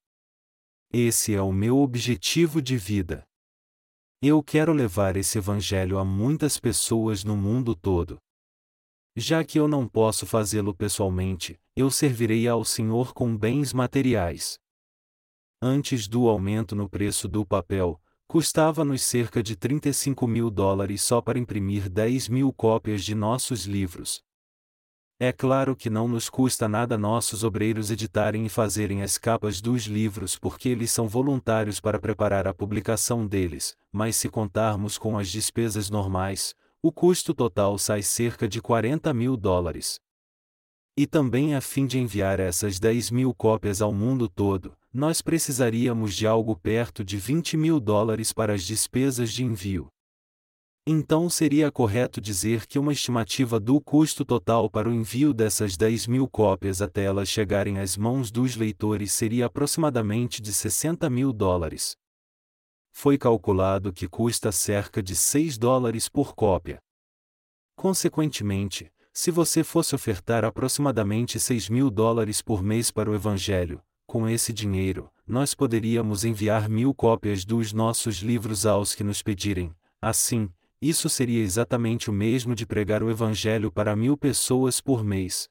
Esse é o meu objetivo de vida. Eu quero levar esse evangelho a muitas pessoas no mundo todo. Já que eu não posso fazê-lo pessoalmente, eu servirei ao Senhor com bens materiais. Antes do aumento no preço do papel, custava-nos cerca de 35 mil dólares só para imprimir 10 mil cópias de nossos livros. É claro que não nos custa nada nossos obreiros editarem e fazerem as capas dos livros porque eles são voluntários para preparar a publicação deles, mas se contarmos com as despesas normais, o custo total sai cerca de 40 mil dólares. E também a fim de enviar essas 10 mil cópias ao mundo todo, nós precisaríamos de algo perto de 20 mil dólares para as despesas de envio. Então seria correto dizer que uma estimativa do custo total para o envio dessas 10 mil cópias até elas chegarem às mãos dos leitores seria aproximadamente de 60 mil dólares foi calculado que custa cerca de 6 dólares por cópia. Consequentemente, se você fosse ofertar aproximadamente 6 mil dólares por mês para o Evangelho, com esse dinheiro, nós poderíamos enviar mil cópias dos nossos livros aos que nos pedirem. Assim, isso seria exatamente o mesmo de pregar o Evangelho para mil pessoas por mês.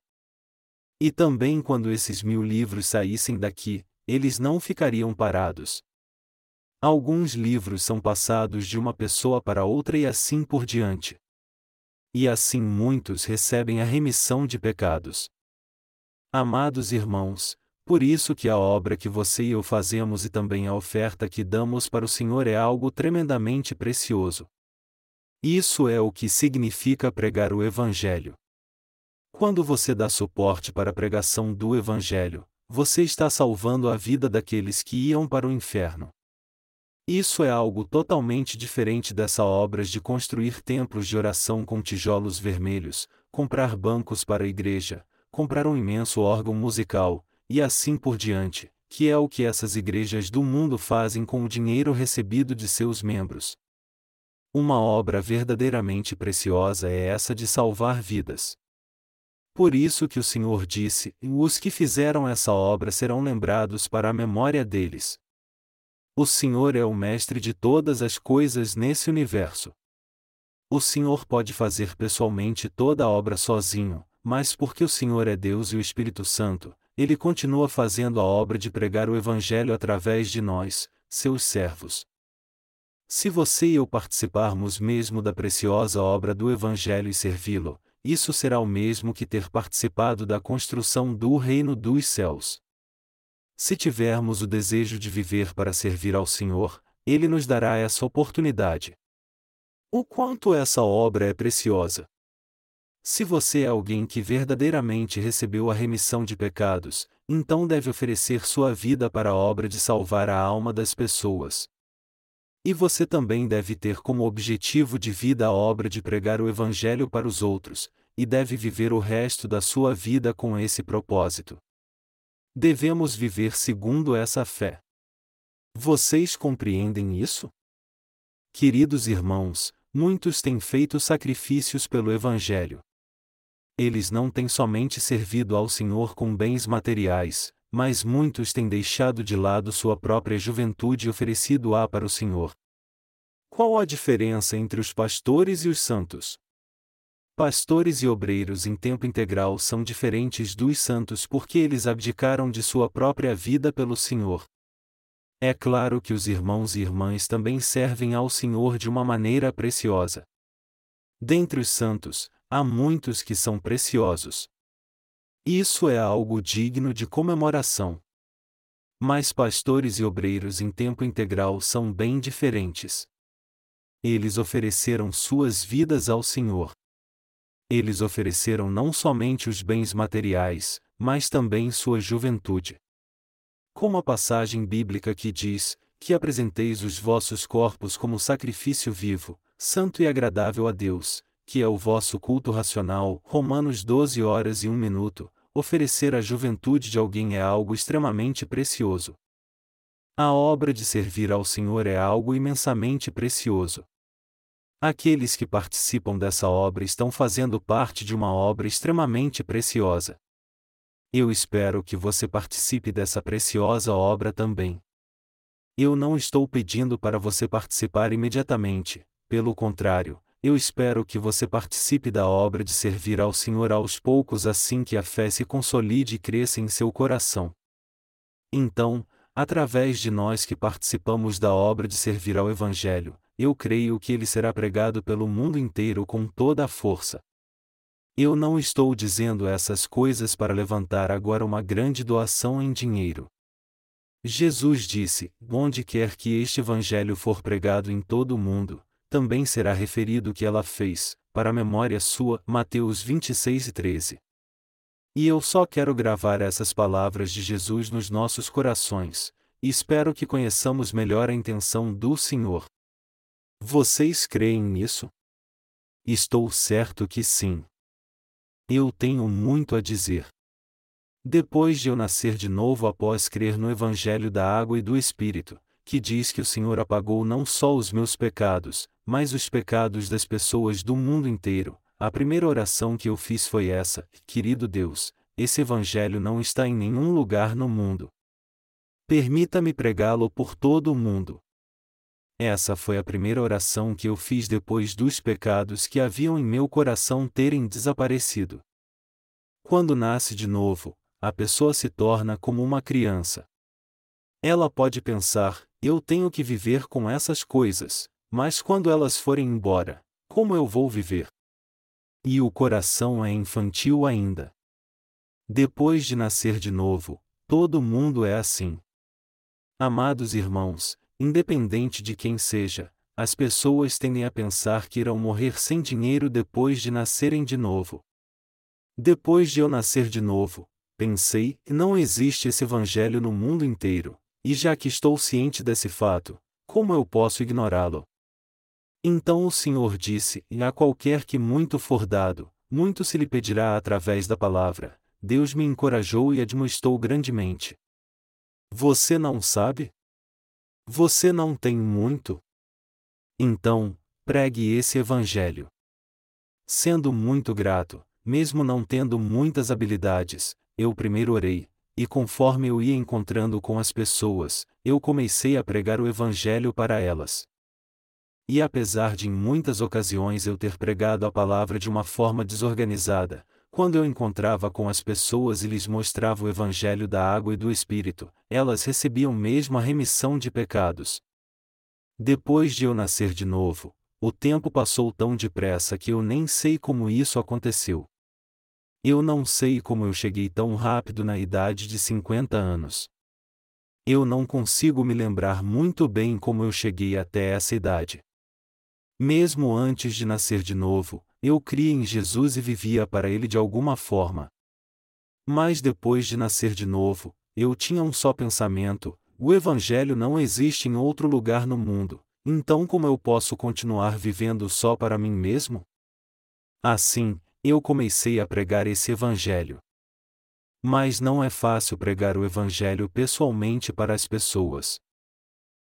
E também quando esses mil livros saíssem daqui, eles não ficariam parados, Alguns livros são passados de uma pessoa para outra e assim por diante. E assim muitos recebem a remissão de pecados. Amados irmãos, por isso que a obra que você e eu fazemos e também a oferta que damos para o Senhor é algo tremendamente precioso. Isso é o que significa pregar o Evangelho. Quando você dá suporte para a pregação do Evangelho, você está salvando a vida daqueles que iam para o inferno. Isso é algo totalmente diferente dessa obras de construir templos de oração com tijolos vermelhos, comprar bancos para a igreja, comprar um imenso órgão musical, e assim por diante, que é o que essas igrejas do mundo fazem com o dinheiro recebido de seus membros. Uma obra verdadeiramente preciosa é essa de salvar vidas. Por isso que o Senhor disse: Os que fizeram essa obra serão lembrados para a memória deles. O Senhor é o mestre de todas as coisas nesse universo. O Senhor pode fazer pessoalmente toda a obra sozinho, mas porque o Senhor é Deus e o Espírito Santo, ele continua fazendo a obra de pregar o Evangelho através de nós, seus servos. Se você e eu participarmos mesmo da preciosa obra do Evangelho e servi-lo, isso será o mesmo que ter participado da construção do reino dos céus. Se tivermos o desejo de viver para servir ao Senhor, Ele nos dará essa oportunidade. O quanto essa obra é preciosa! Se você é alguém que verdadeiramente recebeu a remissão de pecados, então deve oferecer sua vida para a obra de salvar a alma das pessoas. E você também deve ter como objetivo de vida a obra de pregar o Evangelho para os outros, e deve viver o resto da sua vida com esse propósito. Devemos viver segundo essa fé. Vocês compreendem isso? Queridos irmãos, muitos têm feito sacrifícios pelo Evangelho eles não têm somente servido ao Senhor com bens materiais, mas muitos têm deixado de lado sua própria juventude e oferecido-a para o Senhor. Qual a diferença entre os pastores e os santos? Pastores e obreiros em tempo integral são diferentes dos santos porque eles abdicaram de sua própria vida pelo Senhor. É claro que os irmãos e irmãs também servem ao Senhor de uma maneira preciosa. Dentre os santos, há muitos que são preciosos. Isso é algo digno de comemoração. Mas pastores e obreiros em tempo integral são bem diferentes. Eles ofereceram suas vidas ao Senhor. Eles ofereceram não somente os bens materiais, mas também sua juventude. Como a passagem bíblica que diz: que apresenteis os vossos corpos como sacrifício vivo, santo e agradável a Deus, que é o vosso culto racional, Romanos 12 horas e 1 minuto, oferecer a juventude de alguém é algo extremamente precioso. A obra de servir ao Senhor é algo imensamente precioso. Aqueles que participam dessa obra estão fazendo parte de uma obra extremamente preciosa. Eu espero que você participe dessa preciosa obra também. Eu não estou pedindo para você participar imediatamente, pelo contrário, eu espero que você participe da obra de servir ao Senhor aos poucos assim que a fé se consolide e cresça em seu coração. Então, através de nós que participamos da obra de servir ao Evangelho, eu creio que ele será pregado pelo mundo inteiro com toda a força. Eu não estou dizendo essas coisas para levantar agora uma grande doação em dinheiro. Jesus disse: Onde quer que este Evangelho for pregado em todo o mundo, também será referido o que ela fez, para a memória sua. Mateus 26 e 13. E eu só quero gravar essas palavras de Jesus nos nossos corações, e espero que conheçamos melhor a intenção do Senhor. Vocês creem nisso? Estou certo que sim. Eu tenho muito a dizer. Depois de eu nascer de novo após crer no Evangelho da Água e do Espírito, que diz que o Senhor apagou não só os meus pecados, mas os pecados das pessoas do mundo inteiro. A primeira oração que eu fiz foi essa: Querido Deus, esse Evangelho não está em nenhum lugar no mundo. Permita-me pregá-lo por todo o mundo. Essa foi a primeira oração que eu fiz depois dos pecados que haviam em meu coração terem desaparecido. Quando nasce de novo, a pessoa se torna como uma criança. Ela pode pensar: eu tenho que viver com essas coisas, mas quando elas forem embora, como eu vou viver? E o coração é infantil ainda. Depois de nascer de novo, todo mundo é assim. Amados irmãos, independente de quem seja, as pessoas tendem a pensar que irão morrer sem dinheiro depois de nascerem de novo. Depois de eu nascer de novo, pensei, não existe esse evangelho no mundo inteiro, e já que estou ciente desse fato, como eu posso ignorá-lo? Então o Senhor disse: E a qualquer que muito for dado, muito se lhe pedirá através da palavra. Deus me encorajou e admoestou grandemente. Você não sabe? Você não tem muito? Então, pregue esse evangelho. Sendo muito grato, mesmo não tendo muitas habilidades, eu primeiro orei, e conforme eu ia encontrando com as pessoas, eu comecei a pregar o Evangelho para elas. E apesar de em muitas ocasiões eu ter pregado a palavra de uma forma desorganizada, quando eu encontrava com as pessoas e lhes mostrava o Evangelho da água e do Espírito, elas recebiam mesmo a remissão de pecados. Depois de eu nascer de novo, o tempo passou tão depressa que eu nem sei como isso aconteceu. Eu não sei como eu cheguei tão rápido na idade de 50 anos. Eu não consigo me lembrar muito bem como eu cheguei até essa idade. Mesmo antes de nascer de novo, eu criei em Jesus e vivia para Ele de alguma forma. Mas depois de nascer de novo, eu tinha um só pensamento: o Evangelho não existe em outro lugar no mundo, então como eu posso continuar vivendo só para mim mesmo? Assim, eu comecei a pregar esse Evangelho. Mas não é fácil pregar o Evangelho pessoalmente para as pessoas.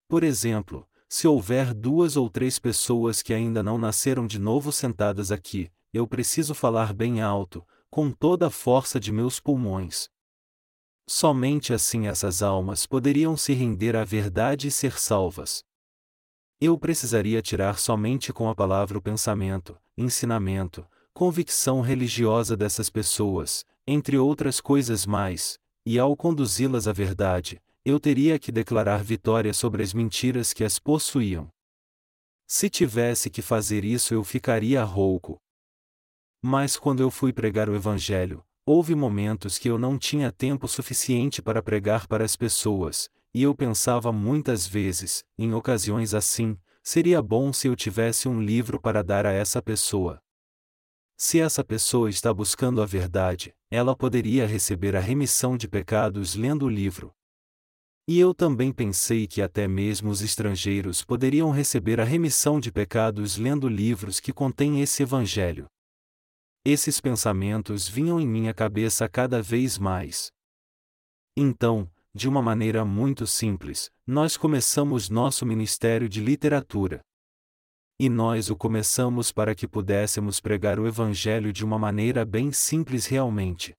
Por exemplo, se houver duas ou três pessoas que ainda não nasceram de novo sentadas aqui, eu preciso falar bem alto, com toda a força de meus pulmões. Somente assim essas almas poderiam se render à verdade e ser salvas. Eu precisaria tirar somente com a palavra o pensamento, ensinamento, convicção religiosa dessas pessoas, entre outras coisas mais, e ao conduzi-las à verdade, eu teria que declarar vitória sobre as mentiras que as possuíam. Se tivesse que fazer isso, eu ficaria rouco. Mas quando eu fui pregar o Evangelho, houve momentos que eu não tinha tempo suficiente para pregar para as pessoas, e eu pensava muitas vezes, em ocasiões assim, seria bom se eu tivesse um livro para dar a essa pessoa. Se essa pessoa está buscando a verdade, ela poderia receber a remissão de pecados lendo o livro. E eu também pensei que até mesmo os estrangeiros poderiam receber a remissão de pecados lendo livros que contêm esse Evangelho. Esses pensamentos vinham em minha cabeça cada vez mais. Então, de uma maneira muito simples, nós começamos nosso ministério de literatura. E nós o começamos para que pudéssemos pregar o Evangelho de uma maneira bem simples realmente.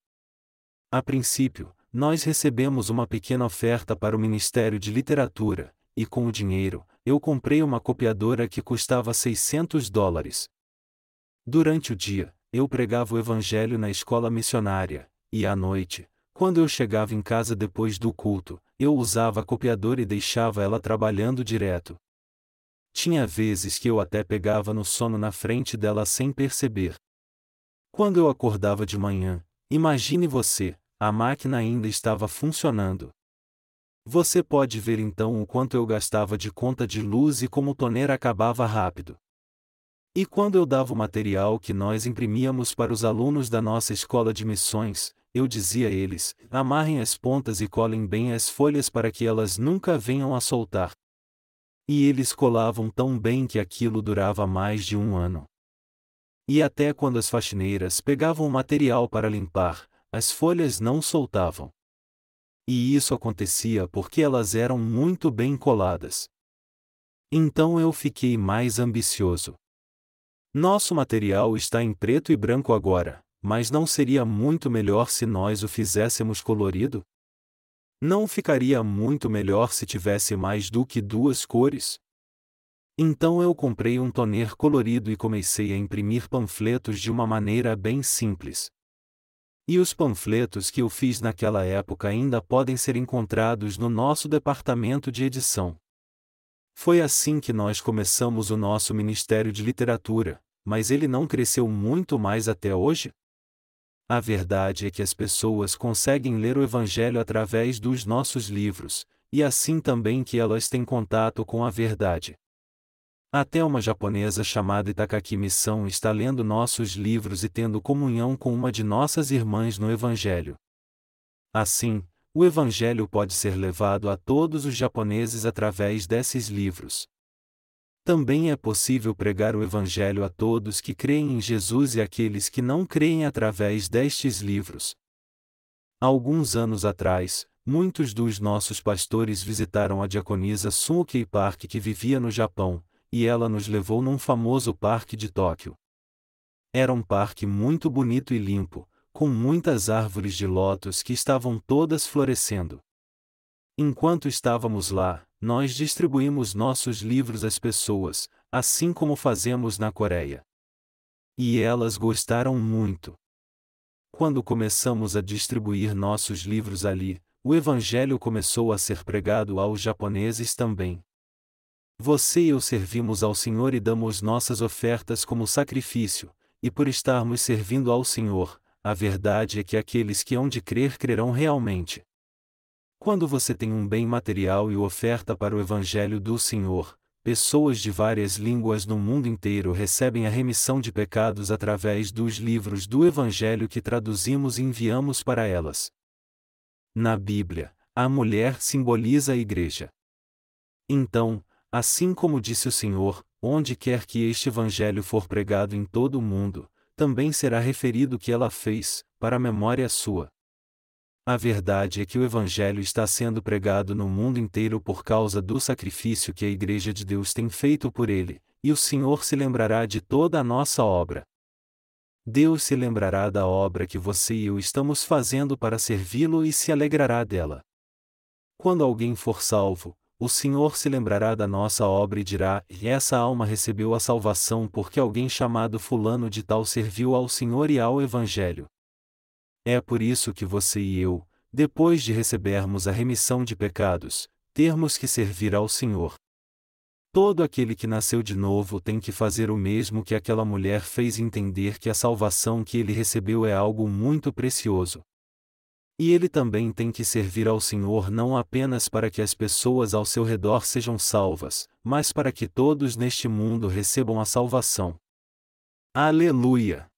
A princípio, nós recebemos uma pequena oferta para o Ministério de Literatura, e com o dinheiro, eu comprei uma copiadora que custava 600 dólares. Durante o dia, eu pregava o Evangelho na escola missionária, e à noite, quando eu chegava em casa depois do culto, eu usava a copiadora e deixava ela trabalhando direto, tinha vezes que eu até pegava no sono na frente dela sem perceber. Quando eu acordava de manhã, imagine você, a máquina ainda estava funcionando. Você pode ver então o quanto eu gastava de conta de luz e como o toner acabava rápido. E quando eu dava o material que nós imprimíamos para os alunos da nossa escola de missões, eu dizia a eles: amarrem as pontas e colhem bem as folhas para que elas nunca venham a soltar. E eles colavam tão bem que aquilo durava mais de um ano. E até quando as faxineiras pegavam o material para limpar, as folhas não soltavam. E isso acontecia porque elas eram muito bem coladas. Então eu fiquei mais ambicioso. Nosso material está em preto e branco agora, mas não seria muito melhor se nós o fizéssemos colorido? Não ficaria muito melhor se tivesse mais do que duas cores? Então eu comprei um toner colorido e comecei a imprimir panfletos de uma maneira bem simples. E os panfletos que eu fiz naquela época ainda podem ser encontrados no nosso departamento de edição. Foi assim que nós começamos o nosso ministério de literatura, mas ele não cresceu muito mais até hoje? A verdade é que as pessoas conseguem ler o Evangelho através dos nossos livros, e assim também que elas têm contato com a verdade. Até uma japonesa chamada Itakaki Missão está lendo nossos livros e tendo comunhão com uma de nossas irmãs no Evangelho. Assim, o Evangelho pode ser levado a todos os japoneses através desses livros. Também é possível pregar o Evangelho a todos que creem em Jesus e aqueles que não creem através destes livros. Alguns anos atrás, muitos dos nossos pastores visitaram a diaconisa Sunkei Park que vivia no Japão, e ela nos levou num famoso parque de Tóquio. Era um parque muito bonito e limpo, com muitas árvores de lótus que estavam todas florescendo. Enquanto estávamos lá, nós distribuímos nossos livros às pessoas, assim como fazemos na Coreia. E elas gostaram muito. Quando começamos a distribuir nossos livros ali, o Evangelho começou a ser pregado aos japoneses também. Você e eu servimos ao Senhor e damos nossas ofertas como sacrifício, e por estarmos servindo ao Senhor, a verdade é que aqueles que hão de crer crerão realmente. Quando você tem um bem material e oferta para o Evangelho do Senhor, pessoas de várias línguas no mundo inteiro recebem a remissão de pecados através dos livros do Evangelho que traduzimos e enviamos para elas. Na Bíblia, a mulher simboliza a igreja. Então, Assim como disse o Senhor, onde quer que este Evangelho for pregado em todo o mundo, também será referido o que ela fez, para a memória sua. A verdade é que o Evangelho está sendo pregado no mundo inteiro por causa do sacrifício que a Igreja de Deus tem feito por ele, e o Senhor se lembrará de toda a nossa obra. Deus se lembrará da obra que você e eu estamos fazendo para servi-lo e se alegrará dela. Quando alguém for salvo, o Senhor se lembrará da nossa obra e dirá: E essa alma recebeu a salvação porque alguém chamado Fulano de Tal serviu ao Senhor e ao Evangelho. É por isso que você e eu, depois de recebermos a remissão de pecados, termos que servir ao Senhor. Todo aquele que nasceu de novo tem que fazer o mesmo que aquela mulher fez entender que a salvação que ele recebeu é algo muito precioso. E ele também tem que servir ao Senhor não apenas para que as pessoas ao seu redor sejam salvas, mas para que todos neste mundo recebam a salvação. Aleluia!